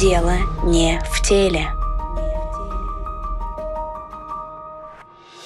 Дело не в теле.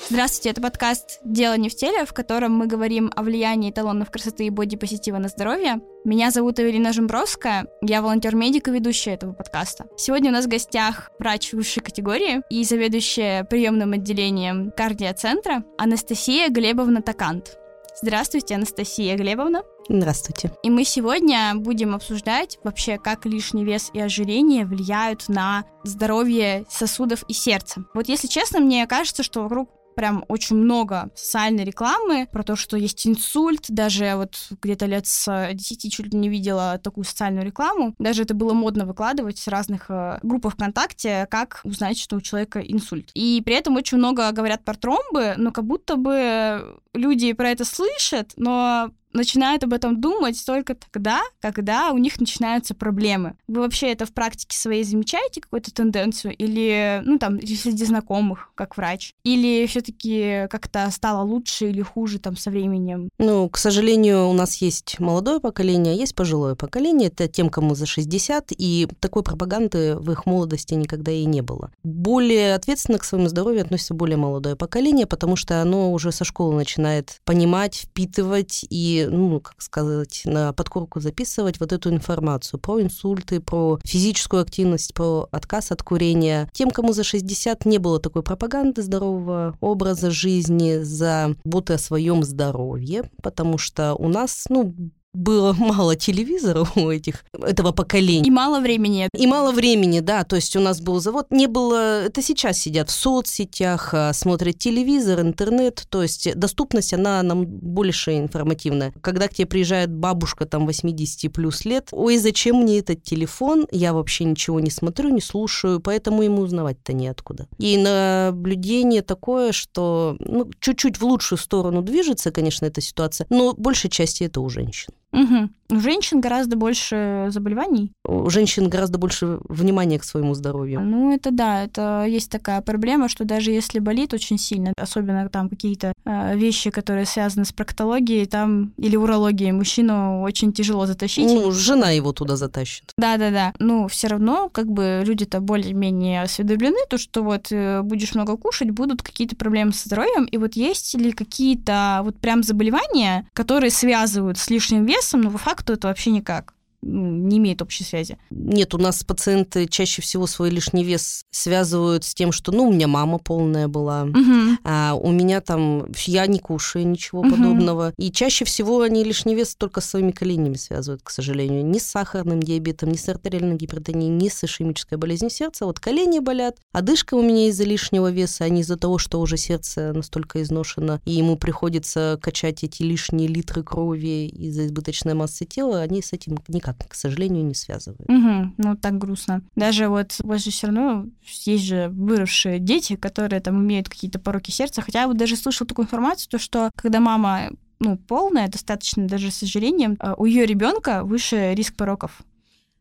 Здравствуйте, это подкаст «Дело не в теле», в котором мы говорим о влиянии эталонов красоты и бодипозитива на здоровье. Меня зовут Эвелина Жембровская, я волонтер-медик и ведущая этого подкаста. Сегодня у нас в гостях врач высшей категории и заведующая приемным отделением кардиоцентра Анастасия Глебовна Такант. Здравствуйте, Анастасия Глебовна. Здравствуйте. И мы сегодня будем обсуждать вообще, как лишний вес и ожирение влияют на здоровье сосудов и сердца. Вот если честно, мне кажется, что вокруг прям очень много социальной рекламы про то, что есть инсульт. Даже вот где-то лет с 10 чуть ли не видела такую социальную рекламу. Даже это было модно выкладывать в разных э, группах ВКонтакте, как узнать, что у человека инсульт. И при этом очень много говорят про тромбы, но как будто бы люди про это слышат, но начинают об этом думать только тогда, когда у них начинаются проблемы. Вы вообще это в практике своей замечаете какую-то тенденцию? Или, ну, там, среди знакомых, как врач? Или все таки как-то стало лучше или хуже там со временем? Ну, к сожалению, у нас есть молодое поколение, а есть пожилое поколение. Это тем, кому за 60, и такой пропаганды в их молодости никогда и не было. Более ответственно к своему здоровью относится более молодое поколение, потому что оно уже со школы начинает понимать, впитывать и ну, как сказать, на подкорку записывать вот эту информацию про инсульты, про физическую активность, про отказ от курения. Тем, кому за 60 не было такой пропаганды здорового образа жизни, заботы о своем здоровье, потому что у нас, ну, было мало телевизоров у этих, этого поколения. И мало времени. И мало времени, да. То есть у нас был завод. Не было... Это сейчас сидят в соцсетях, а, смотрят телевизор, интернет. То есть доступность, она нам больше информативная. Когда к тебе приезжает бабушка там 80 плюс лет, ой, зачем мне этот телефон? Я вообще ничего не смотрю, не слушаю, поэтому ему узнавать-то неоткуда. И наблюдение такое, что ну, чуть-чуть в лучшую сторону движется, конечно, эта ситуация, но большей части это у женщин. Угу. У женщин гораздо больше заболеваний. У женщин гораздо больше внимания к своему здоровью. Ну, это да, это есть такая проблема, что даже если болит очень сильно, особенно там какие-то э, вещи, которые связаны с проктологией там или урологией, мужчину очень тяжело затащить. Ну, жена его туда затащит. Да-да-да. Ну, все равно, как бы люди-то более-менее осведомлены, то, что вот э, будешь много кушать, будут какие-то проблемы со здоровьем. И вот есть ли какие-то вот прям заболевания, которые связывают с лишним весом, весом, но по факту это вообще никак не имеет общей связи. Нет, у нас пациенты чаще всего свой лишний вес связывают с тем, что, ну, у меня мама полная была, угу. а у меня там, я не кушаю ничего угу. подобного. И чаще всего они лишний вес только с своими коленями связывают, к сожалению. Ни с сахарным диабетом, ни с артериальной гипертонией, ни с ишемической болезнью сердца. Вот колени болят, одышка у меня из-за лишнего веса, а не из-за того, что уже сердце настолько изношено, и ему приходится качать эти лишние литры крови из-за избыточной массы тела, они с этим никак никак, к сожалению, не связывают. Угу, ну, так грустно. Даже вот у вас же все равно есть же выросшие дети, которые там имеют какие-то пороки сердца. Хотя я вот даже слышала такую информацию, то, что когда мама ну, полная, достаточно даже с ожирением, а у ее ребенка выше риск пороков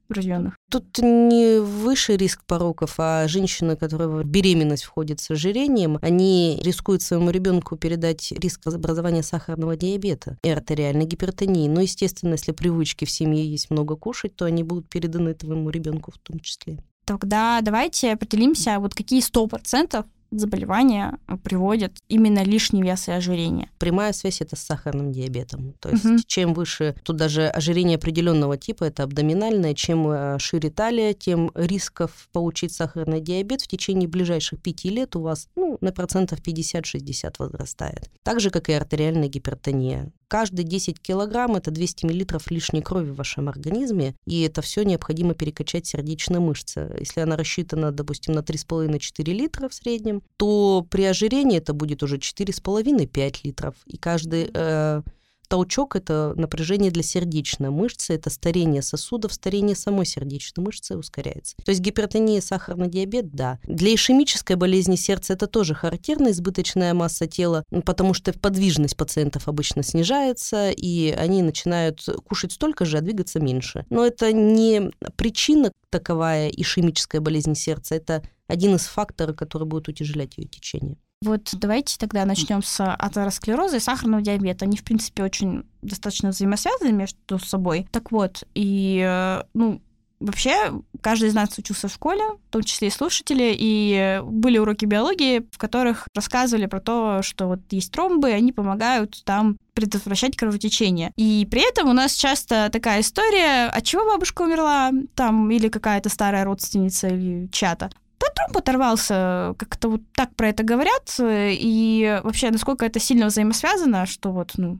рожденных? Тут не выше риск пороков, а женщины, которые в беременность входят с ожирением, они рискуют своему ребенку передать риск образования сахарного диабета и артериальной гипертонии. Но, естественно, если привычки в семье есть много кушать, то они будут переданы твоему ребенку в том числе. Тогда давайте определимся, вот какие 100% заболевания приводят именно лишний вес и ожирение. Прямая связь это с сахарным диабетом. То есть угу. чем выше, тут даже ожирение определенного типа, это абдоминальное, чем э, шире талия, тем рисков получить сахарный диабет в течение ближайших пяти лет у вас ну, на процентов 50-60 возрастает. Так же, как и артериальная гипертония каждые 10 килограмм это 200 миллилитров лишней крови в вашем организме, и это все необходимо перекачать сердечной мышце. Если она рассчитана, допустим, на 3,5-4 литра в среднем, то при ожирении это будет уже 4,5-5 литров. И каждый э, толчок – это напряжение для сердечной мышцы, это старение сосудов, старение самой сердечной мышцы ускоряется. То есть гипертония, сахарный диабет – да. Для ишемической болезни сердца это тоже характерно, избыточная масса тела, потому что подвижность пациентов обычно снижается, и они начинают кушать столько же, а двигаться меньше. Но это не причина таковая ишемическая болезнь сердца, это один из факторов, который будет утяжелять ее течение. Вот давайте тогда начнем с атеросклероза и сахарного диабета. Они, в принципе, очень достаточно взаимосвязаны между собой. Так вот, и, э, ну, Вообще, каждый из нас учился в школе, в том числе и слушатели, и были уроки биологии, в которых рассказывали про то, что вот есть тромбы, они помогают там предотвращать кровотечение. И при этом у нас часто такая история, от чего бабушка умерла, там, или какая-то старая родственница, или чья-то. Да, тромб оторвался, как-то вот так про это говорят, и вообще, насколько это сильно взаимосвязано, что вот, ну,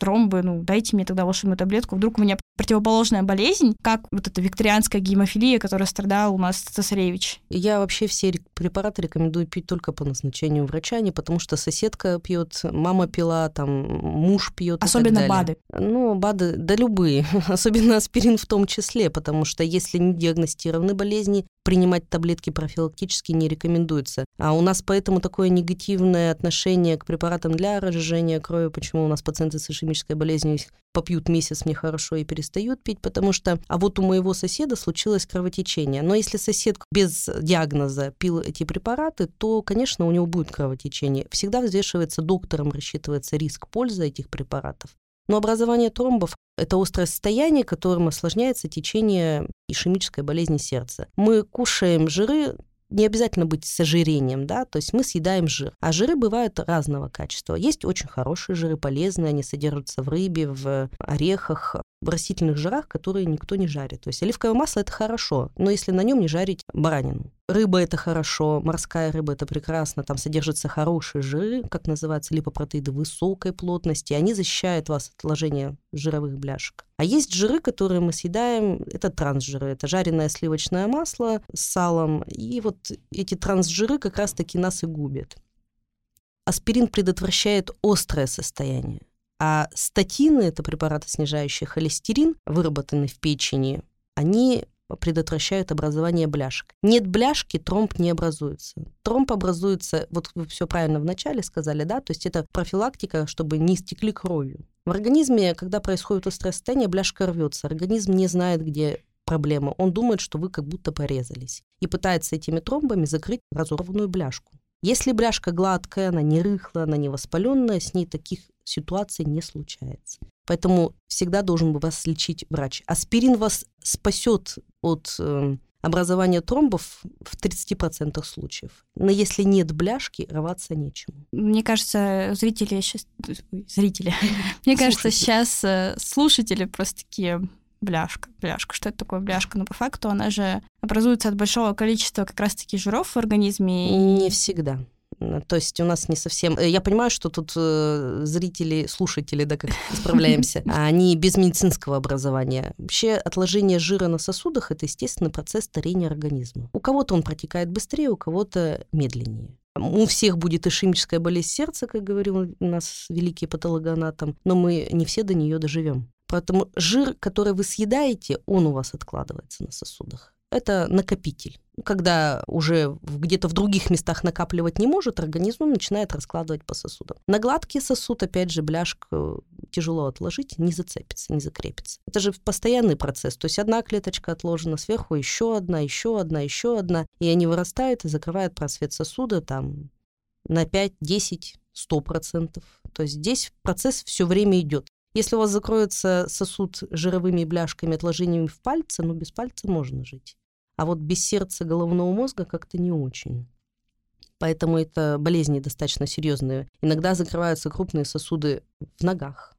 тромбы, ну, дайте мне тогда волшебную таблетку, вдруг у меня противоположная болезнь, как вот эта викторианская гемофилия, которая страдал у нас цесаревич. Я вообще все препараты рекомендую пить только по назначению врача, не потому что соседка пьет, мама пила, там муж пьет. Особенно БАДы. Ну, БАДы, да любые, особенно аспирин в том числе, потому что если не диагностированы болезни, принимать таблетки профилактически не рекомендуется. А у нас поэтому такое негативное отношение к препаратам для разжижения крови, почему у нас пациенты с ишемической болезнью попьют месяц мне хорошо и перестают пить, потому что, а вот у моего соседа случилось кровотечение. Но если сосед без диагноза пил эти препараты, то, конечно, у него будет кровотечение. Всегда взвешивается доктором, рассчитывается риск пользы этих препаратов. Но образование тромбов – это острое состояние, которым осложняется течение ишемической болезни сердца. Мы кушаем жиры не обязательно быть с ожирением, да, то есть мы съедаем жир. А жиры бывают разного качества. Есть очень хорошие жиры, полезные, они содержатся в рыбе, в орехах, в растительных жирах, которые никто не жарит. То есть оливковое масло это хорошо, но если на нем не жарить баранину. Рыба это хорошо, морская рыба это прекрасно, там содержатся хорошие жиры, как называется, липопротеиды высокой плотности, они защищают вас от отложения жировых бляшек. А есть жиры, которые мы съедаем, это трансжиры, это жареное сливочное масло с салом, и вот эти трансжиры как раз-таки нас и губят. Аспирин предотвращает острое состояние. А статины, это препараты, снижающие холестерин, выработанные в печени, они предотвращают образование бляшек. Нет бляшки, тромб не образуется. Тромб образуется, вот вы все правильно вначале сказали, да, то есть это профилактика, чтобы не стекли кровью. В организме, когда происходит острое состояние, бляшка рвется. Организм не знает, где проблема. Он думает, что вы как будто порезались. И пытается этими тромбами закрыть разорванную бляшку. Если бляшка гладкая, она не рыхлая, она не воспаленная, с ней таких ситуаций не случается. Поэтому всегда должен вас лечить врач. Аспирин вас спасет от э, образования тромбов в 30% случаев. Но если нет бляшки, рваться нечему. Мне кажется, зрители сейчас... Зрители. Мне кажется, сейчас э, слушатели просто такие бляшка. Бляшка. Что это такое бляшка? Но по факту она же образуется от большого количества как раз-таки жиров в организме. Не всегда. То есть у нас не совсем... Э, я понимаю, что тут э, зрители, слушатели, да, как справляемся, они без медицинского образования. Вообще отложение жира на сосудах – это естественный процесс старения организма. У кого-то он протекает быстрее, у кого-то медленнее. У всех будет ишемическая болезнь сердца, как говорил у нас великий патологоанатом, но мы не все до нее доживем. Поэтому жир, который вы съедаете, он у вас откладывается на сосудах. Это накопитель. Когда уже где-то в других местах накапливать не может, организм начинает раскладывать по сосудам. На гладкий сосуд, опять же, бляшку тяжело отложить, не зацепится, не закрепится. Это же постоянный процесс. То есть одна клеточка отложена сверху, еще одна, еще одна, еще одна, и они вырастают и закрывают просвет сосуда там на 5, 10, 100 процентов. То есть здесь процесс все время идет. Если у вас закроется сосуд жировыми бляшками, отложениями в пальце, ну, без пальца можно жить. А вот без сердца головного мозга как-то не очень. Поэтому это болезни достаточно серьезные. Иногда закрываются крупные сосуды в ногах,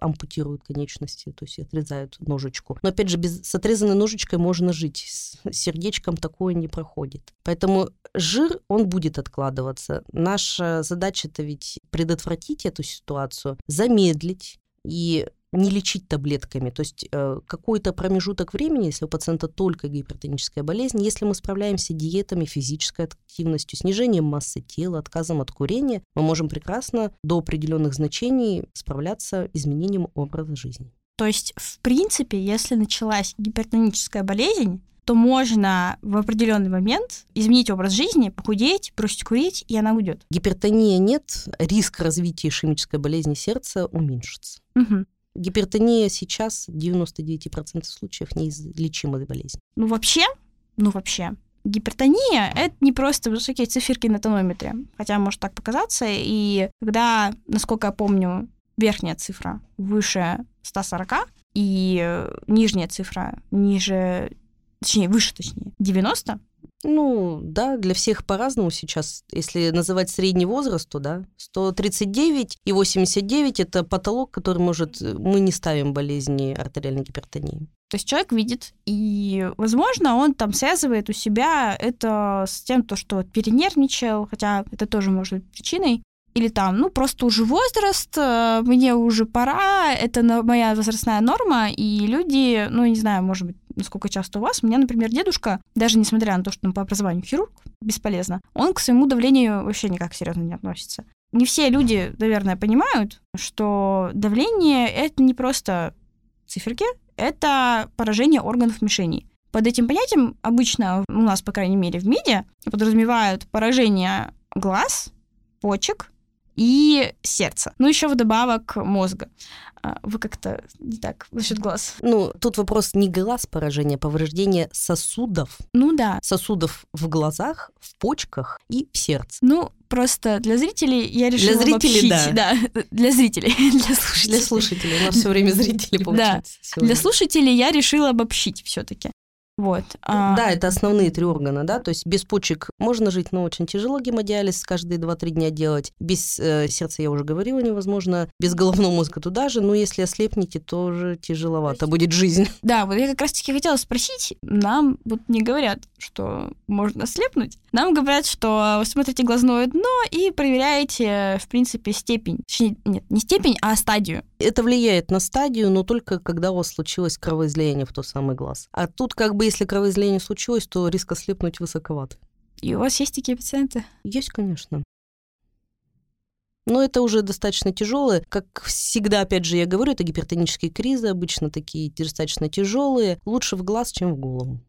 ампутируют конечности, то есть отрезают ножечку. Но опять же, без, с отрезанной ножечкой можно жить, с сердечком такое не проходит. Поэтому жир, он будет откладываться. Наша задача это ведь предотвратить эту ситуацию, замедлить, и не лечить таблетками. То есть э, какой-то промежуток времени, если у пациента только гипертоническая болезнь, если мы справляемся диетами, физической активностью, снижением массы тела, отказом от курения, мы можем прекрасно до определенных значений справляться изменением образа жизни. То есть, в принципе, если началась гипертоническая болезнь, то можно в определенный момент изменить образ жизни, похудеть, бросить курить, и она уйдет. Гипертонии нет, риск развития ишемической болезни сердца уменьшится. Угу. Гипертония сейчас в 99% случаев неизлечимая болезнь. Ну вообще, ну вообще, гипертония — это не просто высокие циферки на тонометре, хотя может так показаться, и когда, насколько я помню, верхняя цифра выше 140, и нижняя цифра ниже точнее, выше, точнее, 90, ну, да, для всех по-разному сейчас. Если называть средний возраст, то да, 139 и 89 – это потолок, который может... Мы не ставим болезни артериальной гипертонии. То есть человек видит, и, возможно, он там связывает у себя это с тем, то, что перенервничал, хотя это тоже может быть причиной. Или там, ну, просто уже возраст, э, мне уже пора, это моя возрастная норма, и люди, ну, не знаю, может быть, насколько часто у вас, у меня, например, дедушка, даже несмотря на то, что он по образованию хирург, бесполезно, он к своему давлению вообще никак серьезно не относится. Не все люди, наверное, понимают, что давление — это не просто циферки, это поражение органов мишени. Под этим понятием обычно у нас, по крайней мере, в МИДе подразумевают поражение глаз, почек, и сердца. Ну, еще вдобавок мозга. А, вы как-то не так насчет глаз. Ну, тут вопрос не глаз поражения, а повреждение сосудов. Ну да. Сосудов в глазах, в почках и в сердце. Ну, просто для зрителей я решила Для зрителей, обобщить. да. Для зрителей. для слушателей. Для слушателей. У нас все время зрители получается. Да. Для слушателей я решила обобщить все-таки. Вот. А... Да, это основные три органа, да, то есть без почек можно жить, но очень тяжело гемодиализ каждые 2-3 дня делать. Без э, сердца, я уже говорила, невозможно. Без головного мозга туда же, но если ослепнете, тоже тяжеловато будет жизнь. Да, вот я как раз-таки хотела спросить, нам вот не говорят, что можно ослепнуть. Нам говорят, что вы смотрите глазное дно и проверяете, в принципе, степень. Точнее, нет, не степень, а стадию. Это влияет на стадию, но только когда у вас случилось кровоизлияние в тот самый глаз. А тут как бы если кровоизлияние случилось, то риск ослепнуть высоковат. И у вас есть такие пациенты? Есть, конечно. Но это уже достаточно тяжелые. Как всегда, опять же, я говорю, это гипертонические кризы, обычно такие достаточно тяжелые. Лучше в глаз, чем в голову.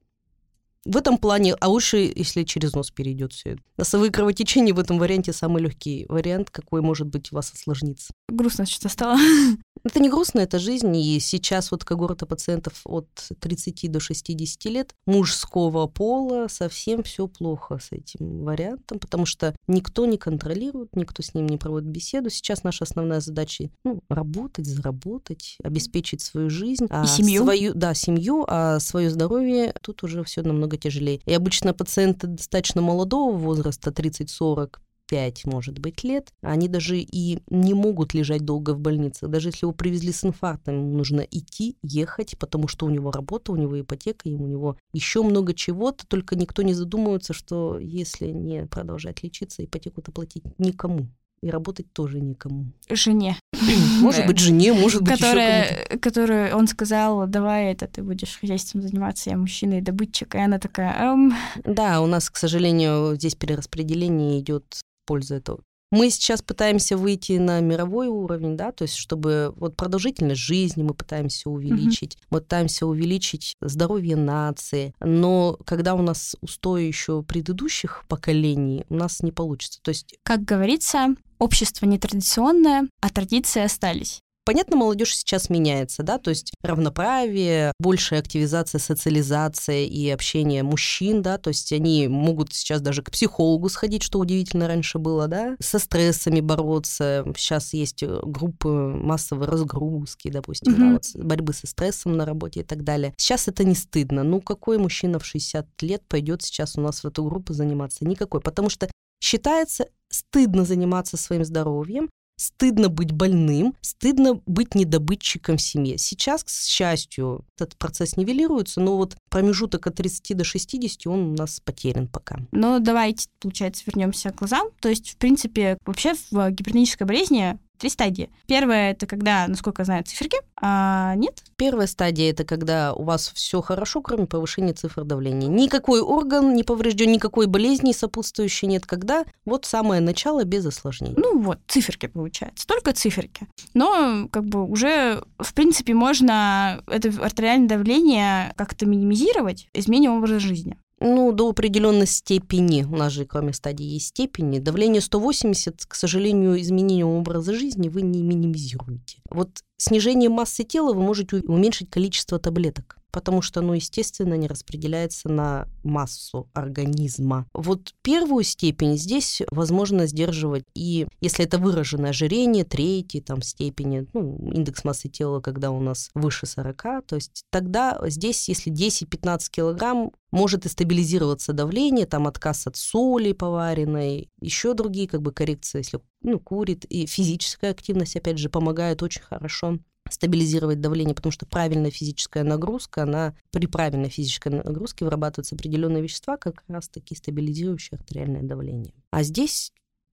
В этом плане, а лучше, если через нос перейдет все это. Носовые кровотечения в этом варианте самый легкий вариант, какой может быть у вас осложнится. Грустно что-то стало. Это не грустно, это жизнь. И сейчас вот когорта пациентов от 30 до 60 лет мужского пола совсем все плохо с этим вариантом, потому что никто не контролирует, никто с ним не проводит беседу. Сейчас наша основная задача ну, работать, заработать, обеспечить свою жизнь. А и семью. Свою, да, семью, а свое здоровье тут уже все намного тяжелее. И обычно пациенты достаточно молодого возраста, 30-40, 5, может быть, лет, они даже и не могут лежать долго в больнице. Даже если его привезли с инфарктом, ему нужно идти, ехать, потому что у него работа, у него ипотека, и у него еще много чего-то, только никто не задумывается, что если не продолжать лечиться, ипотеку-то платить никому и работать тоже никому. Жене. Может быть, жене, может быть, которая, Которую он сказал, давай это, ты будешь хозяйством заниматься, я мужчина и добытчик. И она такая... Эм... Да, у нас, к сожалению, здесь перераспределение идет пользу этого. Мы сейчас пытаемся выйти на мировой уровень, да, то есть чтобы вот продолжительность жизни мы пытаемся увеличить, mm-hmm. мы пытаемся увеличить здоровье нации, но когда у нас устои еще предыдущих поколений, у нас не получится. То есть, как говорится, общество нетрадиционное, а традиции остались. Понятно, молодежь сейчас меняется, да, то есть равноправие, большая активизация, социализация и общение мужчин, да, то есть они могут сейчас даже к психологу сходить, что удивительно раньше было, да, со стрессами бороться. Сейчас есть э, группы массовой разгрузки, допустим, mm-hmm. да, вот, борьбы со стрессом на работе и так далее. Сейчас это не стыдно. Ну, какой мужчина в 60 лет пойдет сейчас у нас в эту группу заниматься? Никакой, потому что считается стыдно заниматься своим здоровьем, стыдно быть больным, стыдно быть недобытчиком в семье. Сейчас, к счастью, этот процесс нивелируется, но вот промежуток от 30 до 60 он у нас потерян пока. Ну, давайте, получается, вернемся к глазам. То есть, в принципе, вообще в гипертонической болезни три стадии. Первая это когда, насколько я знаю, циферки, а нет? Первая стадия это когда у вас все хорошо, кроме повышения цифр давления. Никакой орган не поврежден, никакой болезни сопутствующей нет. Когда вот самое начало без осложнений. Ну вот, циферки получается. Только циферки. Но как бы уже, в принципе, можно это артериальное давление как-то минимизировать, изменением образа жизни. Ну, до определенной степени. У нас же, кроме стадии, есть степени. Давление 180, к сожалению, изменением образа жизни вы не минимизируете. Вот снижение массы тела вы можете уменьшить количество таблеток. потому что оно, естественно, не распределяется на массу организма. Вот первую степень здесь возможно сдерживать, и если это выраженное ожирение, третьей там, степени, ну, индекс массы тела, когда у нас выше 40, то есть тогда здесь, если 10-15 килограмм, может и стабилизироваться давление, там отказ от соли поваренной, еще другие как бы коррекции, если ну, курит, и физическая активность, опять же, помогает очень хорошо стабилизировать давление, потому что правильная физическая нагрузка, она при правильной физической нагрузке вырабатываются определенные вещества, как раз таки стабилизирующие артериальное давление. А здесь,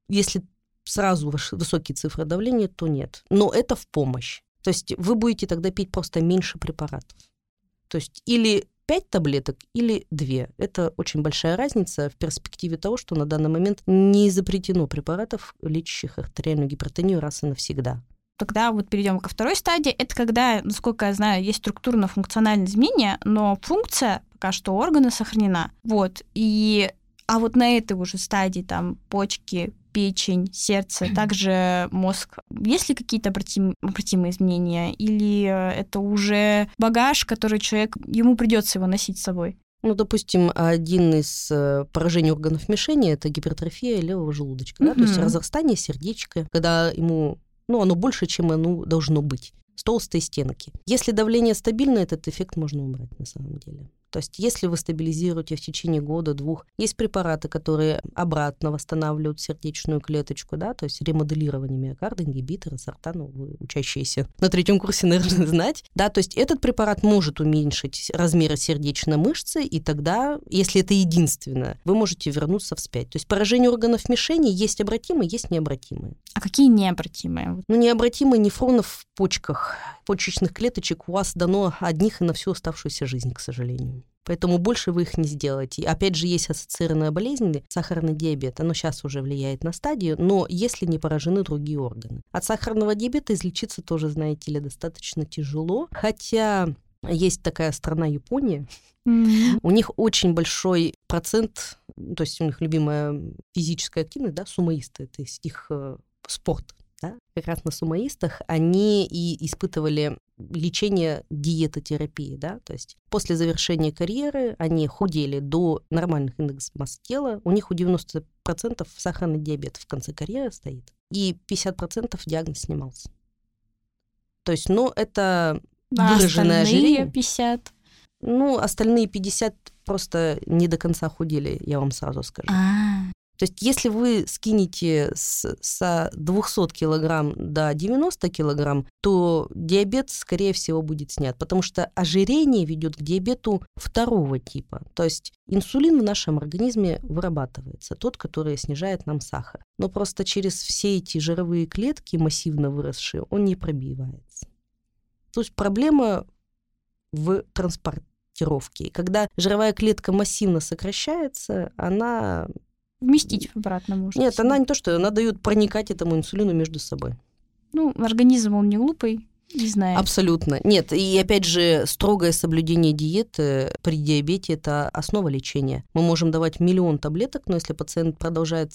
если сразу высокие цифры давления, то нет. Но это в помощь. То есть вы будете тогда пить просто меньше препаратов. То есть или 5 таблеток или 2. Это очень большая разница в перспективе того, что на данный момент не запретено препаратов, лечащих артериальную гипертонию раз и навсегда. Тогда вот перейдем ко второй стадии. Это когда, насколько я знаю, есть структурно-функциональные изменения, но функция пока что органа сохранена. Вот. И а вот на этой уже стадии там почки, печень, сердце, также мозг. Есть ли какие-то обратим, обратимые изменения? Или это уже багаж, который человек, ему придется его носить с собой? Ну, допустим, один из э, поражений органов мишени это гипертрофия левого желудочка, mm-hmm. да, то есть разрастание сердечка, когда ему ну, оно больше, чем оно должно быть с толстой стенки. Если давление стабильно, этот эффект можно убрать на самом деле. То есть если вы стабилизируете в течение года-двух, есть препараты, которые обратно восстанавливают сердечную клеточку, да, то есть ремоделирование миокарда, ингибиторы, сортану, вы учащиеся на третьем курсе, наверное, знать. Да, то есть этот препарат может уменьшить размеры сердечной мышцы, и тогда, если это единственное, вы можете вернуться вспять. То есть поражение органов мишени есть обратимые, есть необратимые. А какие необратимые? Ну, необратимые нефронов в почках, почечных клеточек у вас дано одних и на всю оставшуюся жизнь, к сожалению. Поэтому больше вы их не сделаете. Опять же, есть ассоциированная болезнь, сахарный диабет. Оно сейчас уже влияет на стадию, но если не поражены другие органы. От сахарного диабета излечиться тоже, знаете ли, достаточно тяжело. Хотя есть такая страна Япония, mm-hmm. у них очень большой процент, то есть у них любимая физическая активность, да, сумоисты, то есть их э, спорт да, как раз на сумоистах, они и испытывали лечение диетотерапии, да, то есть после завершения карьеры они худели до нормальных индексов массы тела, у них у 90% сахарный диабет в конце карьеры стоит, и 50% диагноз снимался. То есть, ну, это а выраженное ожирение. 50? Ну, остальные 50 просто не до конца худели, я вам сразу скажу. А-а-а. То есть если вы скинете с, с 200 килограмм до 90 килограмм, то диабет, скорее всего, будет снят, потому что ожирение ведет к диабету второго типа. То есть инсулин в нашем организме вырабатывается, тот, который снижает нам сахар. Но просто через все эти жировые клетки, массивно выросшие, он не пробивается. То есть проблема в транспортировке. Когда жировая клетка массивно сокращается, она вместить обратно можно. Нет, она не то, что она дает проникать этому инсулину между собой. Ну, организм, он не глупый, не знаю. Абсолютно. Нет, и опять же, строгое соблюдение диеты при диабете – это основа лечения. Мы можем давать миллион таблеток, но если пациент продолжает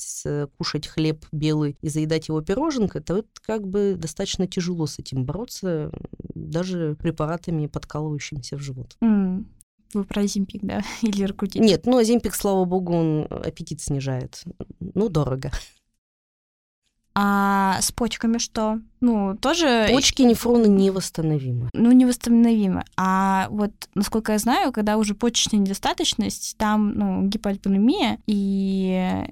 кушать хлеб белый и заедать его пироженкой, то это как бы достаточно тяжело с этим бороться, даже препаратами, подкалывающимися в живот. Mm. Вы про Зимпик, да? Или Иркутик? Нет, ну Зимпик, слава богу, он аппетит снижает. Ну, дорого. А с почками что? Ну, тоже... Почки нефроны невосстановимы. Ну, невосстановимы. А вот, насколько я знаю, когда уже почечная недостаточность, там, ну, гипоальпинемия, и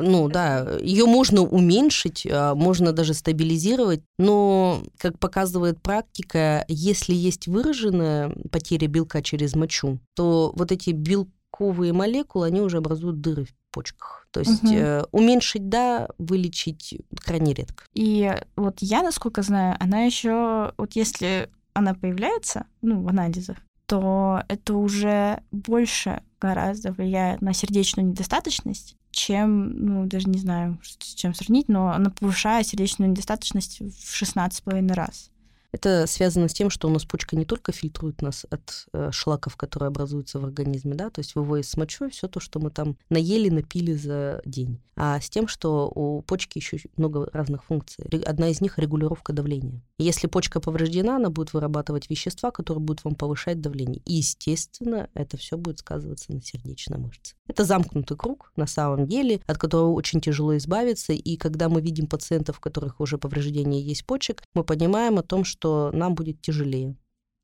ну да, ее можно уменьшить, а, можно даже стабилизировать, но, как показывает практика, если есть выраженная потеря белка через мочу, то вот эти белковые молекулы, они уже образуют дыры в почках. То есть угу. э, уменьшить, да, вылечить крайне редко. И вот я, насколько знаю, она еще, вот если она появляется, ну, в анализах, то это уже больше гораздо влияет на сердечную недостаточность, чем, ну, даже не знаю, с чем сравнить, но она повышает сердечную недостаточность в 16,5 раз. Это связано с тем, что у нас почка не только фильтрует нас от э, шлаков, которые образуются в организме, да, то есть выводит с мочой все то, что мы там наели, напили за день, а с тем, что у почки еще много разных функций. Одна из них — регулировка давления. Если почка повреждена, она будет вырабатывать вещества, которые будут вам повышать давление. И, естественно, это все будет сказываться на сердечной мышце. Это замкнутый круг, на самом деле, от которого очень тяжело избавиться. И когда мы видим пациентов, у которых уже повреждение есть почек, мы понимаем о том, что нам будет тяжелее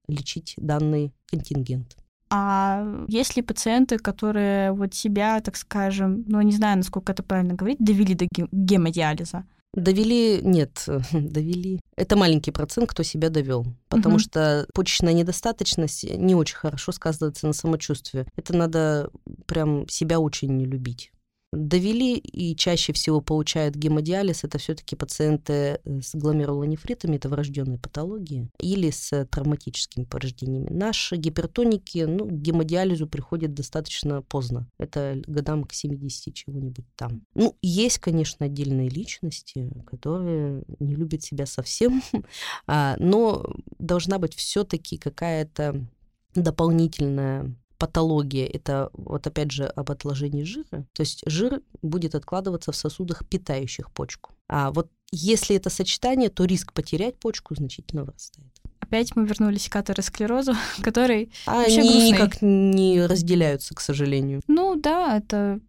лечить данный контингент. А есть ли пациенты, которые вот себя, так скажем, ну, не знаю, насколько это правильно говорить, довели до гемодиализа? Довели, нет, довели. Это маленький процент, кто себя довел, потому угу. что почечная недостаточность не очень хорошо сказывается на самочувствии. Это надо прям себя очень не любить довели и чаще всего получают гемодиализ, это все-таки пациенты э, с гломерулонефритами, это врожденные патологии, или с травматическими повреждениями. Наши гипертоники ну, к гемодиализу приходят достаточно поздно. Это годам к 70 чего-нибудь там. Ну, есть, конечно, отдельные личности, которые не любят себя совсем, а, но должна быть все-таки какая-то дополнительная патология, это вот опять же об отложении жира. То есть жир будет откладываться в сосудах, питающих почку. А вот если это сочетание, то риск потерять почку значительно вырастает. Опять мы вернулись к атеросклерозу, который Они грустный. никак не разделяются, к сожалению. Ну да, это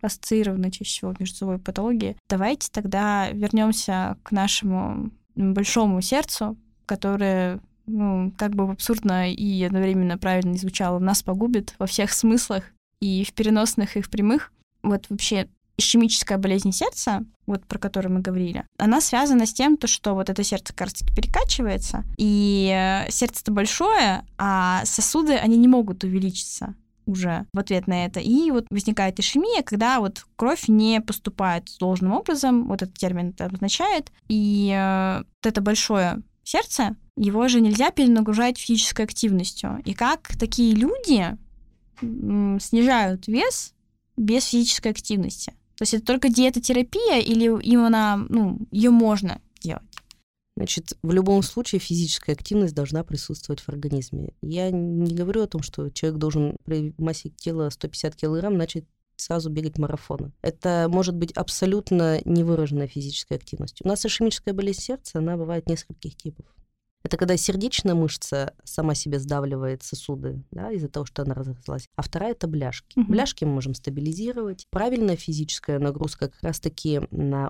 ассоциированы чаще всего между собой патологии. Давайте тогда вернемся к нашему большому сердцу, которое ну, как бы абсурдно и одновременно правильно не звучало, нас погубит во всех смыслах, и в переносных, и в прямых. Вот вообще ишемическая болезнь сердца, вот про которую мы говорили, она связана с тем, то, что вот это сердце как перекачивается, и э, сердце-то большое, а сосуды, они не могут увеличиться уже в ответ на это. И вот возникает ишемия, когда вот кровь не поступает должным образом, вот этот термин это обозначает, и э, вот это большое сердце, его же нельзя перенагружать физической активностью. И как такие люди снижают вес без физической активности? То есть это только диетотерапия или им она, ну, ее можно делать? Значит, в любом случае физическая активность должна присутствовать в организме. Я не говорю о том, что человек должен при массе тела 150 килограмм начать сразу бегать марафоны. Это может быть абсолютно невыраженная физическая активность. У нас ишемическая болезнь сердца, она бывает нескольких типов. Это когда сердечная мышца сама себе сдавливает сосуды, да, из-за того, что она разрослась. А вторая это бляшки. Угу. Бляшки мы можем стабилизировать. Правильная физическая нагрузка как раз-таки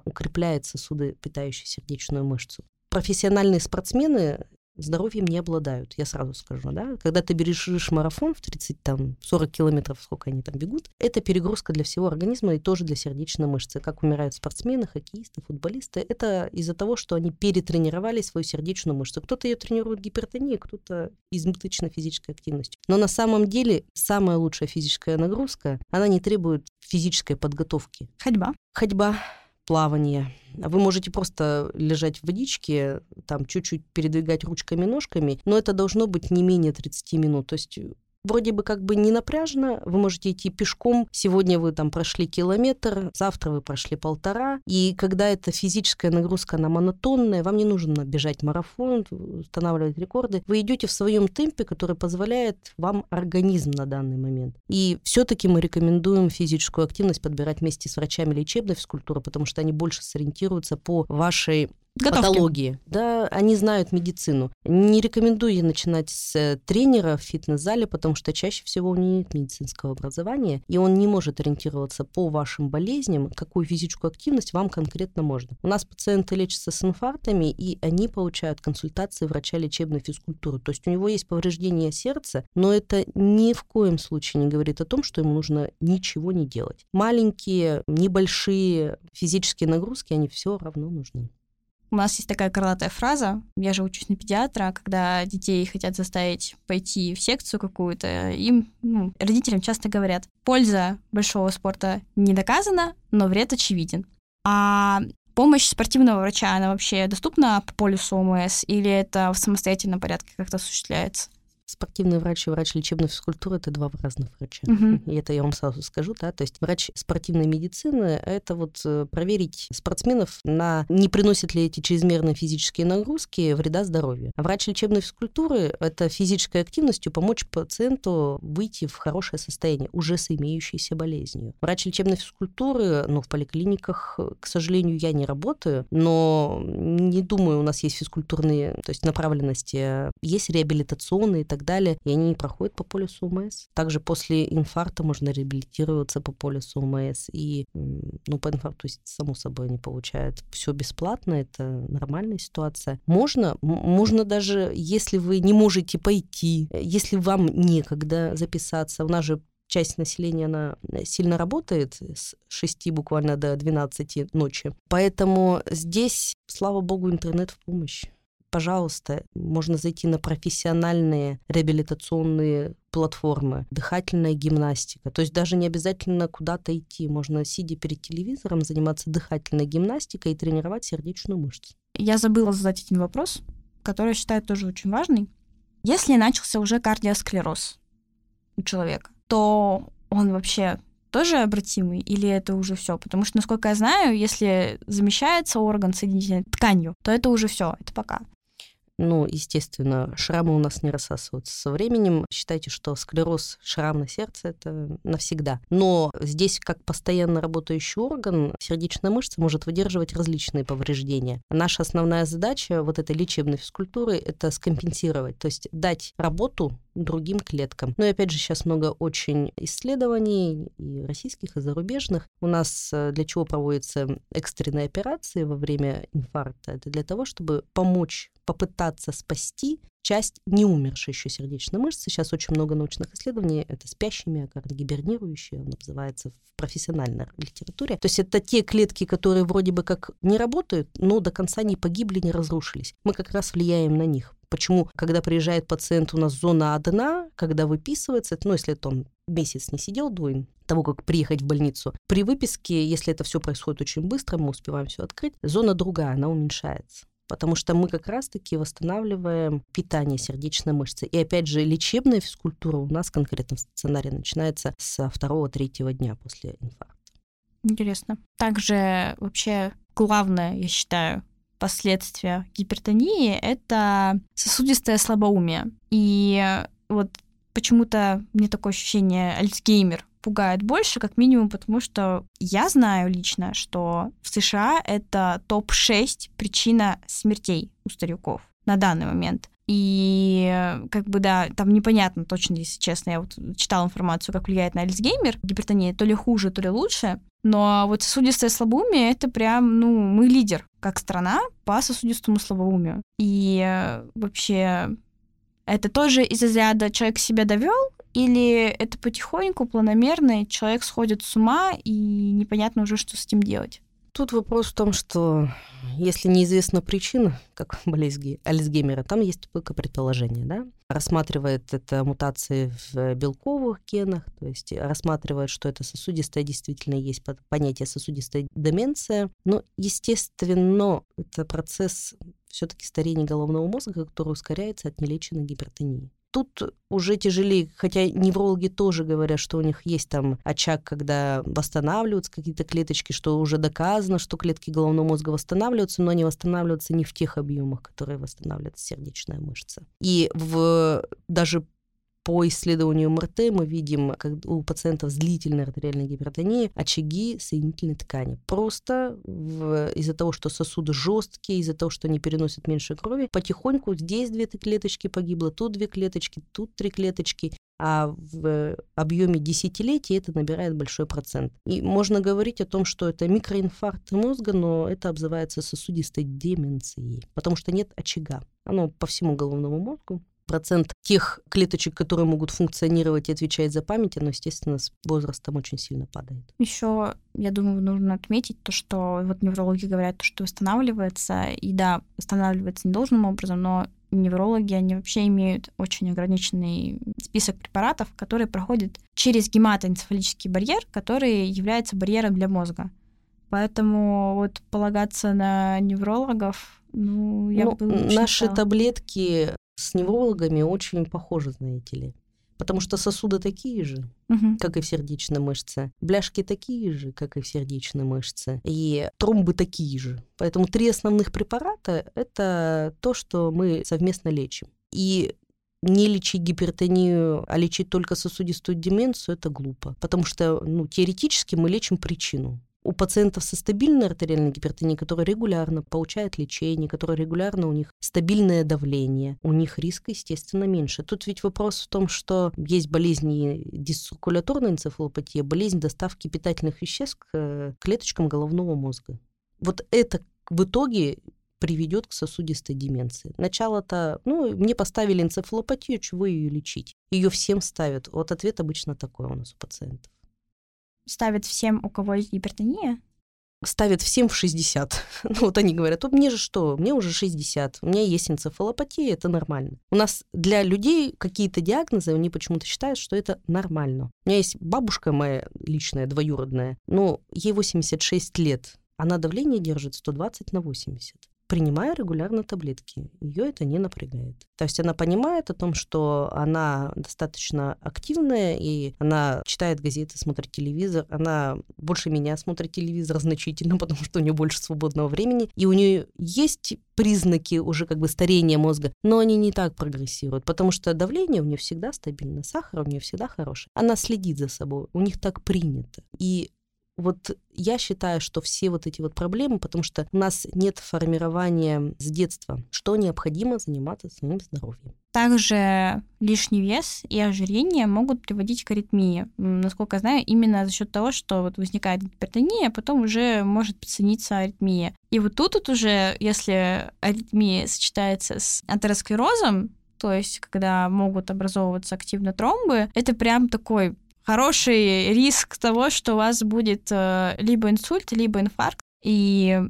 укрепляет сосуды, питающие сердечную мышцу. Профессиональные спортсмены здоровьем не обладают, я сразу скажу, да. Когда ты бежишь марафон в 30, там, 40 километров, сколько они там бегут, это перегрузка для всего организма и тоже для сердечной мышцы. Как умирают спортсмены, хоккеисты, футболисты, это из-за того, что они перетренировали свою сердечную мышцу. Кто-то ее тренирует гипертонией, кто-то избыточной физической активностью. Но на самом деле самая лучшая физическая нагрузка, она не требует физической подготовки. Ходьба. Ходьба, плавание. Вы можете просто лежать в водичке, там чуть-чуть передвигать ручками-ножками, но это должно быть не менее 30 минут. То есть вроде бы как бы не напряжно, вы можете идти пешком, сегодня вы там прошли километр, завтра вы прошли полтора, и когда эта физическая нагрузка, она монотонная, вам не нужно бежать марафон, устанавливать рекорды, вы идете в своем темпе, который позволяет вам организм на данный момент. И все-таки мы рекомендуем физическую активность подбирать вместе с врачами лечебной физкультуры, потому что они больше сориентируются по вашей Готовки. патологии. Да, они знают медицину. Не рекомендую начинать с э, тренера в фитнес-зале, потому что чаще всего у него нет медицинского образования, и он не может ориентироваться по вашим болезням, какую физическую активность вам конкретно можно. У нас пациенты лечатся с инфарктами, и они получают консультации врача лечебной физкультуры. То есть у него есть повреждение сердца, но это ни в коем случае не говорит о том, что ему нужно ничего не делать. Маленькие, небольшие физические нагрузки, они все равно нужны. У нас есть такая крылатая фраза, я же учусь на педиатра, когда детей хотят заставить пойти в секцию какую-то, им, ну, родителям часто говорят, польза большого спорта не доказана, но вред очевиден. А помощь спортивного врача, она вообще доступна по полюсу ОМС или это в самостоятельном порядке как-то осуществляется? Спортивный врач и врач лечебной физкультуры — это два разных врача. Мгм. И это я вам сразу скажу, да, то есть врач спортивной медицины — это вот э, проверить спортсменов на не приносят ли эти чрезмерные физические нагрузки вреда здоровью. А врач лечебной физкультуры — это физической активностью помочь пациенту выйти в хорошее состояние уже с имеющейся болезнью. Врач лечебной физкультуры, ну, в поликлиниках, к сожалению, я не работаю, но не думаю, у нас есть физкультурные, то есть направленности, есть реабилитационные и так далее, и они не проходят по полису УМС. Также после инфаркта можно реабилитироваться по полису УМС, и, ну, по инфаркту, само собой, они получают все бесплатно, это нормальная ситуация. Можно, можно даже, если вы не можете пойти, если вам некогда записаться, у нас же часть населения, она сильно работает с 6 буквально до 12 ночи. Поэтому здесь, слава богу, интернет в помощь. Пожалуйста, можно зайти на профессиональные реабилитационные платформы, дыхательная гимнастика. То есть даже не обязательно куда-то идти. Можно, сидя перед телевизором, заниматься дыхательной гимнастикой и тренировать сердечную мышцу. Я забыла задать один вопрос, который я считаю тоже очень важный. Если начался уже кардиосклероз у человека, то он вообще тоже обратимый или это уже все? Потому что, насколько я знаю, если замещается орган соединительной тканью, то это уже все, это пока. Ну, естественно, шрамы у нас не рассасываются со временем. Считайте, что склероз, шрам на сердце — это навсегда. Но здесь, как постоянно работающий орган, сердечная мышца может выдерживать различные повреждения. Наша основная задача вот этой лечебной физкультуры — это скомпенсировать, то есть дать работу другим клеткам. Ну и опять же, сейчас много очень исследований и российских, и зарубежных. У нас э, для чего проводятся экстренные операции во время инфаркта? Это для того, чтобы помочь попытаться спасти часть не умершей еще сердечной мышцы. Сейчас очень много научных исследований. Это спящий миокард, гибернирующий, он называется в профессиональной литературе. То есть это те клетки, которые вроде бы как не работают, но до конца не погибли, не разрушились. Мы как раз влияем на них. Почему, когда приезжает пациент, у нас зона одна, когда выписывается, ну, если он месяц не сидел до того, как приехать в больницу, при выписке, если это все происходит очень быстро, мы успеваем все открыть, зона другая, она уменьшается потому что мы как раз-таки восстанавливаем питание сердечной мышцы. И опять же, лечебная физкультура у нас конкретно в стационаре начинается со второго-третьего дня после инфаркта. Интересно. Также вообще главное, я считаю, последствия гипертонии — это сосудистое слабоумие. И вот почему-то мне такое ощущение Альцгеймер пугает больше, как минимум, потому что я знаю лично, что в США это топ-6 причина смертей у стариков на данный момент. И как бы, да, там непонятно точно, если честно. Я вот читала информацию, как влияет на Альцгеймер. Гипертония то ли хуже, то ли лучше. Но вот сосудистое слабоумие — это прям, ну, мы лидер как страна по сосудистому слабоумию. И вообще это тоже из разряда человек себя довел, или это потихоньку, планомерно, и человек сходит с ума, и непонятно уже, что с этим делать? Тут вопрос в том, что если неизвестна причина, как болезнь Альцгеймера, там есть только предположение, да? Рассматривает это мутации в белковых генах, то есть рассматривает, что это сосудистая, действительно есть понятие сосудистая деменция. Но, естественно, это процесс все-таки старения головного мозга, который ускоряется от нелеченной гипертонии. Тут уже тяжелее, хотя неврологи тоже говорят, что у них есть там очаг, когда восстанавливаются какие-то клеточки, что уже доказано, что клетки головного мозга восстанавливаются, но они восстанавливаются не в тех объемах, которые восстанавливается сердечная мышца. И в, даже по исследованию МРТ мы видим, как у пациентов с длительной артериальной гипертонией очаги соединительной ткани. Просто в, из-за того, что сосуды жесткие, из-за того, что они переносят меньше крови, потихоньку здесь две клеточки погибло, тут две клеточки, тут три клеточки, а в объеме десятилетий это набирает большой процент. И можно говорить о том, что это микроинфаркт мозга, но это обзывается сосудистой деменцией, потому что нет очага. Оно по всему головному мозгу, процент тех клеточек, которые могут функционировать и отвечать за память, оно, естественно, с возрастом очень сильно падает. Еще, я думаю, нужно отметить то, что вот неврологи говорят, что восстанавливается, и да, восстанавливается недолжным образом, но неврологи, они вообще имеют очень ограниченный список препаратов, которые проходят через гематоэнцефалический барьер, который является барьером для мозга. Поэтому вот полагаться на неврологов, ну, я ну, бы Наши таблетки с неврологами очень похожи, знаете ли. Потому что сосуды такие же, угу. как и в сердечной мышце. Бляшки такие же, как и в сердечной мышце. И тромбы такие же. Поэтому три основных препарата — это то, что мы совместно лечим. И не лечить гипертонию, а лечить только сосудистую деменцию, это глупо. Потому что ну, теоретически мы лечим причину. У пациентов со стабильной артериальной гипертонией, которые регулярно получают лечение, которые регулярно у них стабильное давление, у них риск, естественно, меньше. Тут ведь вопрос в том, что есть болезни дисциркуляторной энцефалопатии, болезнь доставки питательных веществ к э, клеточкам головного мозга. Вот это в итоге приведет к сосудистой деменции. Начало-то, ну, мне поставили энцефалопатию, чего ее лечить? Ее всем ставят. Вот ответ обычно такой у нас у пациентов. Ставят всем, у кого есть гипертония? ставят всем в 60. ну, вот они говорят, вот мне же что, мне уже 60, у меня есть энцефалопатия, это нормально. У нас для людей какие-то диагнозы, они почему-то считают, что это нормально. У меня есть бабушка моя личная, двоюродная, но ей 86 лет, она давление держит 120 на 80 принимая регулярно таблетки. Ее это не напрягает. То есть она понимает о том, что она достаточно активная, и она читает газеты, смотрит телевизор. Она больше меня смотрит телевизор значительно, потому что у нее больше свободного времени. И у нее есть признаки уже как бы старения мозга, но они не так прогрессируют, потому что давление у нее всегда стабильно, сахар у нее всегда хороший. Она следит за собой, у них так принято. И вот я считаю, что все вот эти вот проблемы, потому что у нас нет формирования с детства, что необходимо заниматься своим здоровьем. Также лишний вес и ожирение могут приводить к аритмии. Насколько я знаю, именно за счет того, что вот возникает гипертония, а потом уже может подцениться аритмия. И вот тут вот уже, если аритмия сочетается с атеросклерозом, то есть когда могут образовываться активно тромбы, это прям такой хороший риск того, что у вас будет э, либо инсульт, либо инфаркт. И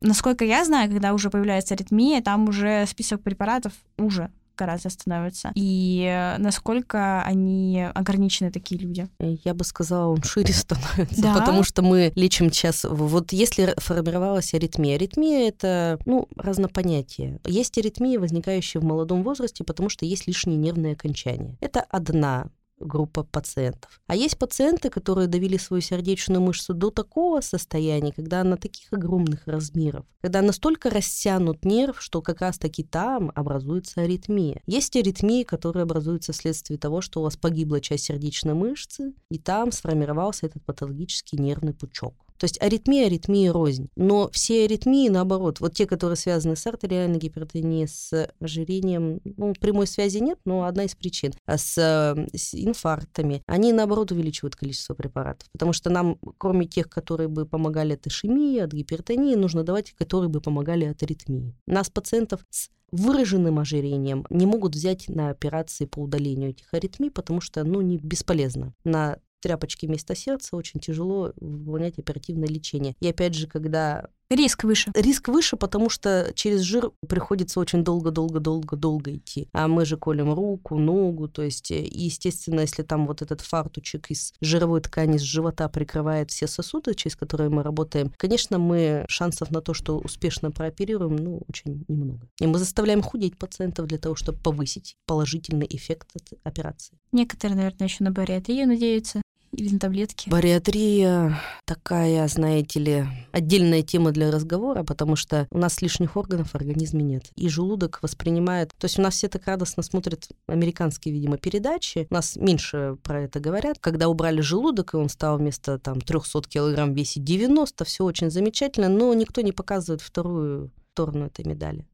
насколько я знаю, когда уже появляется аритмия, там уже список препаратов уже гораздо становится. И э, насколько они ограничены, такие люди? Я бы сказала, он шире становится, да? потому что мы лечим сейчас... Вот если формировалась аритмия, аритмия — это, ну, разнопонятие. Есть аритмия, возникающая в молодом возрасте, потому что есть лишние нервные окончания. Это одна группа пациентов. А есть пациенты, которые довели свою сердечную мышцу до такого состояния, когда она таких огромных размеров, когда настолько растянут нерв, что как раз-таки там образуется аритмия. Есть аритмии, которые образуются вследствие того, что у вас погибла часть сердечной мышцы, и там сформировался этот патологический нервный пучок. То есть аритмия, аритмия рознь. Но все аритмии, наоборот, вот те, которые связаны с артериальной гипертонией, с ожирением, ну, прямой связи нет, но одна из причин, а с, с инфарктами, они, наоборот, увеличивают количество препаратов. Потому что нам, кроме тех, которые бы помогали от ишемии, от гипертонии, нужно давать, которые бы помогали от аритмии. Нас, пациентов с выраженным ожирением не могут взять на операции по удалению этих аритмий, потому что, ну, не бесполезно. На тряпочки вместо сердца, очень тяжело выполнять оперативное лечение. И опять же, когда Риск выше. Риск выше, потому что через жир приходится очень долго-долго-долго-долго идти. А мы же колем руку, ногу, то есть, э, и, естественно, если там вот этот фартучек из жировой ткани с живота прикрывает все сосуды, через которые мы работаем, конечно, мы шансов на то, что успешно прооперируем, ну, очень немного. И мы заставляем худеть пациентов для того, чтобы повысить положительный эффект от операции. Некоторые, наверное, еще на бариатрию надеются. Или на таблетки? Бариатрия такая, знаете ли, отдельная тема для разговора, потому что у нас лишних органов в организме нет. И желудок воспринимает... То есть у нас все так радостно смотрят американские, видимо, передачи. У нас меньше про это говорят. Когда убрали желудок, и он стал вместо там 300 килограмм весить 90, все очень замечательно, но никто не показывает вторую сторону этой медали.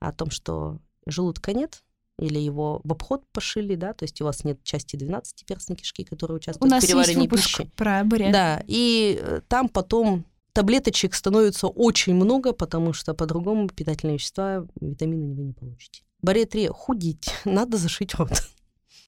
О том, что желудка нет, или его в обход пошили, да, то есть у вас нет части 12 перстной кишки, которые участвуют у в переваривании пищи. Про бурят. Да, и э, там потом таблеточек становится очень много, потому что по-другому питательные вещества, витамины вы не получите. Бариатрия, худеть, надо зашить рот.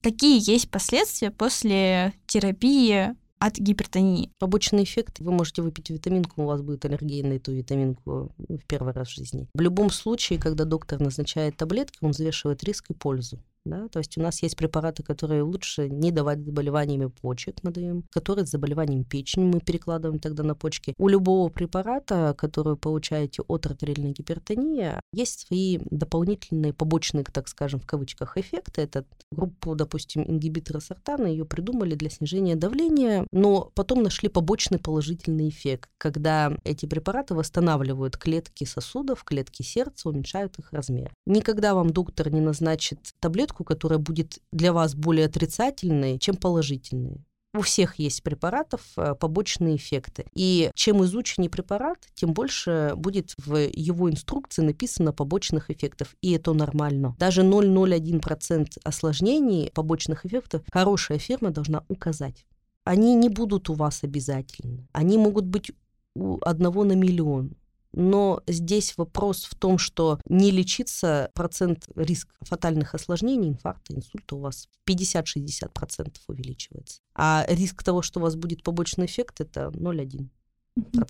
Какие есть последствия после терапии от гипертонии. Побочный эффект. Вы можете выпить витаминку, у вас будет аллергия на эту витаминку ну, в первый раз в жизни. В любом случае, когда доктор назначает таблетки, он взвешивает риск и пользу. Да? То есть у нас есть препараты, которые лучше не давать заболеваниями почек, мы даем, которые с заболеванием печени мы перекладываем тогда на почки. У любого препарата, который вы получаете от артериальной гипертонии, есть свои дополнительные побочные, так скажем, в кавычках, эффекты. Это группу, допустим, ингибитора сортана, ее придумали для снижения давления, но потом нашли побочный положительный эффект, когда эти препараты восстанавливают клетки сосудов, клетки сердца, уменьшают их размер. Никогда вам доктор не назначит таблетку, которая будет для вас более отрицательной, чем положительной. У всех есть препаратов э, побочные эффекты. И чем изученнее препарат, тем больше будет в его инструкции написано побочных эффектов. И это нормально. Даже 0,01% осложнений побочных эффектов хорошая фирма должна указать. Они не будут у вас обязательно. Они могут быть у одного на миллион. Но здесь вопрос в том, что не лечиться, процент риск фатальных осложнений, инфаркта, инсульта у вас 50-60% увеличивается. А риск того, что у вас будет побочный эффект, это 0,1%.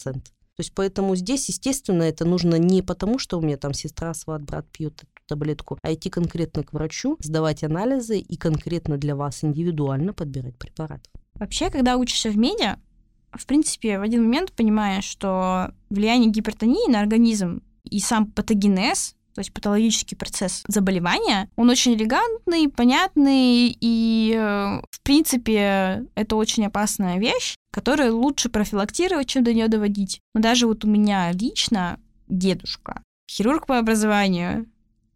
То есть поэтому здесь, естественно, это нужно не потому, что у меня там сестра, сват, брат пьет эту таблетку, а идти конкретно к врачу, сдавать анализы и конкретно для вас индивидуально подбирать препарат. Вообще, когда учишься в медиа, в принципе, в один момент понимаешь, что влияние гипертонии на организм и сам патогенез, то есть патологический процесс заболевания, он очень элегантный, понятный, и, э, в принципе, это очень опасная вещь, которую лучше профилактировать, чем до нее доводить. Но даже вот у меня лично дедушка, хирург по образованию,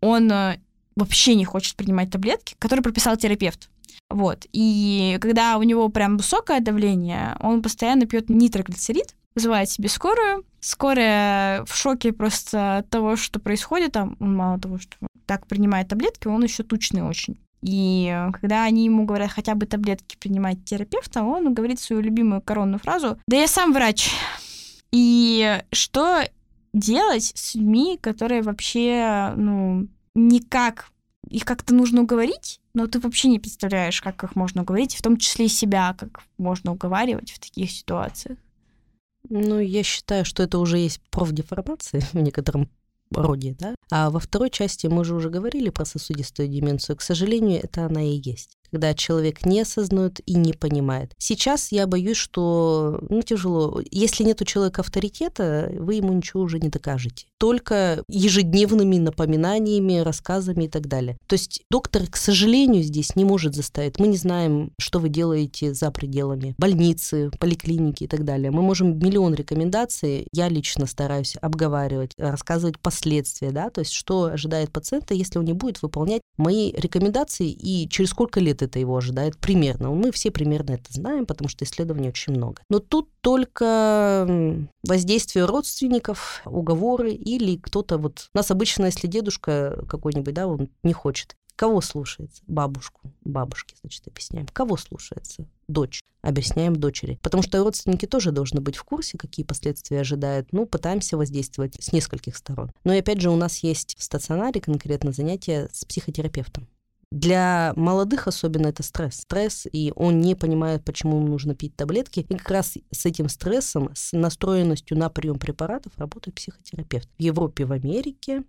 он э, вообще не хочет принимать таблетки, которые прописал терапевт. Вот. И когда у него прям высокое давление, он постоянно пьет нитроглицерид, вызывает себе скорую. Скорая в шоке просто от того, что происходит. Там, мало того, что так принимает таблетки, он еще тучный очень. И когда они ему говорят хотя бы таблетки принимать терапевта, он говорит свою любимую коронную фразу «Да я сам врач». И что делать с людьми, которые вообще, ну, никак их как-то нужно уговорить, но ты вообще не представляешь, как их можно уговорить, в том числе и себя, как можно уговаривать в таких ситуациях. Ну, я считаю, что это уже есть профдеформация в некотором роде, да. А во второй части мы же уже говорили про сосудистую деменцию. К сожалению, это она и есть когда человек не осознает и не понимает. Сейчас я боюсь, что ну, тяжело. Если нет у человека авторитета, вы ему ничего уже не докажете. Только ежедневными напоминаниями, рассказами и так далее. То есть доктор, к сожалению, здесь не может заставить. Мы не знаем, что вы делаете за пределами больницы, поликлиники и так далее. Мы можем миллион рекомендаций, я лично стараюсь обговаривать, рассказывать последствия, да, то есть что ожидает пациента, если он не будет выполнять мои рекомендации и через сколько лет это его ожидает примерно. Мы все примерно это знаем, потому что исследований очень много. Но тут только воздействие родственников, уговоры или кто-то вот... У нас обычно, если дедушка какой-нибудь, да, он не хочет, Кого слушается? Бабушку. Бабушке, значит, объясняем. Кого слушается? Дочь. Объясняем дочери. Потому что родственники тоже должны быть в курсе, какие последствия ожидают. Ну, пытаемся воздействовать с нескольких сторон. Но и опять же, у нас есть в стационаре конкретно занятия с психотерапевтом. Для молодых особенно это стресс. Стресс, и он не понимает, почему ему нужно пить таблетки. И как раз с этим стрессом, с настроенностью на прием препаратов работает психотерапевт. В Европе, в Америке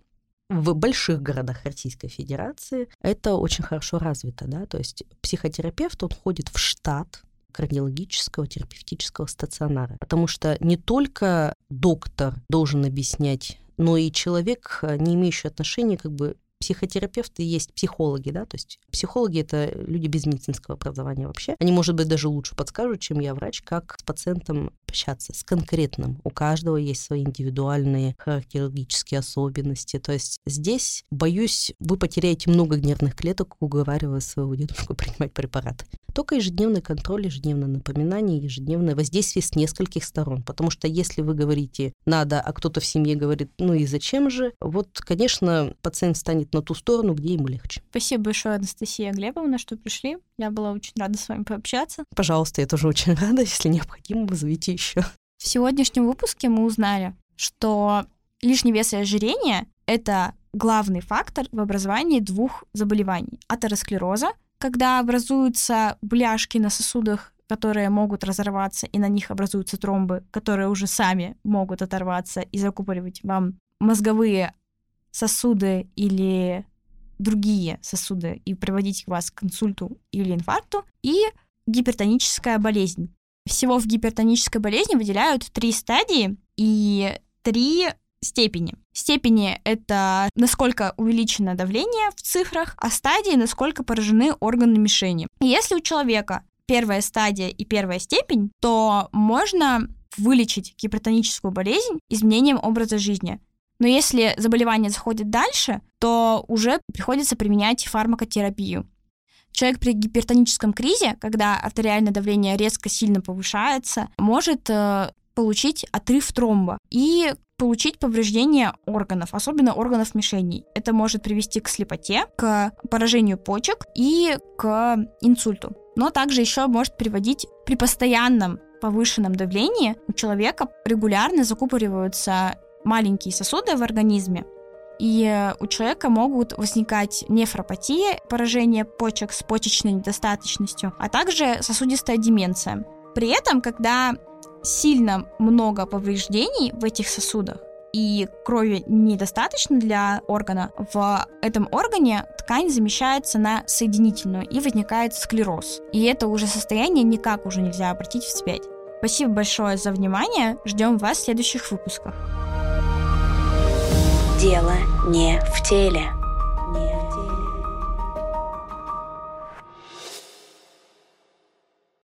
в больших городах Российской Федерации это очень хорошо развито, да, то есть психотерапевт, он входит в штат кардиологического терапевтического стационара, потому что не только доктор должен объяснять но и человек, не имеющий отношения как бы психотерапевты есть психологи, да, то есть психологи это люди без медицинского образования вообще. Они, может быть, даже лучше подскажут, чем я врач, как с пациентом общаться, с конкретным. У каждого есть свои индивидуальные характерологические особенности. То есть здесь, боюсь, вы потеряете много нервных клеток, уговаривая своего дедушку принимать препараты. Только ежедневный контроль, ежедневное напоминание, ежедневное воздействие с нескольких сторон. Потому что если вы говорите «надо», а кто-то в семье говорит «ну и зачем же?», вот, конечно, пациент станет на ту сторону, где ему легче. Спасибо большое, Анастасия Глебовна, что пришли. Я была очень рада с вами пообщаться. Пожалуйста, я тоже очень рада. Если необходимо, вызовите еще. В сегодняшнем выпуске мы узнали, что лишний вес и ожирение — это главный фактор в образовании двух заболеваний — атеросклероза, когда образуются бляшки на сосудах, которые могут разорваться, и на них образуются тромбы, которые уже сами могут оторваться и закупоривать вам мозговые сосуды или другие сосуды и приводить вас к инсульту или инфаркту, и гипертоническая болезнь. Всего в гипертонической болезни выделяют три стадии и три степени. Степени — это насколько увеличено давление в цифрах, а стадии — насколько поражены органы мишени. И если у человека первая стадия и первая степень, то можно вылечить гипертоническую болезнь изменением образа жизни. Но если заболевание заходит дальше, то уже приходится применять фармакотерапию. Человек при гипертоническом кризе, когда артериальное давление резко сильно повышается, может э, получить отрыв тромба и получить повреждение органов, особенно органов мишеней. Это может привести к слепоте, к поражению почек и к инсульту. Но также еще может приводить при постоянном повышенном давлении у человека регулярно закупориваются маленькие сосуды в организме, и у человека могут возникать нефропатия, поражение почек с почечной недостаточностью, а также сосудистая деменция. При этом, когда сильно много повреждений в этих сосудах, и крови недостаточно для органа, в этом органе ткань замещается на соединительную и возникает склероз. И это уже состояние никак уже нельзя обратить вспять. Спасибо большое за внимание. Ждем вас в следующих выпусках. Дело не в теле.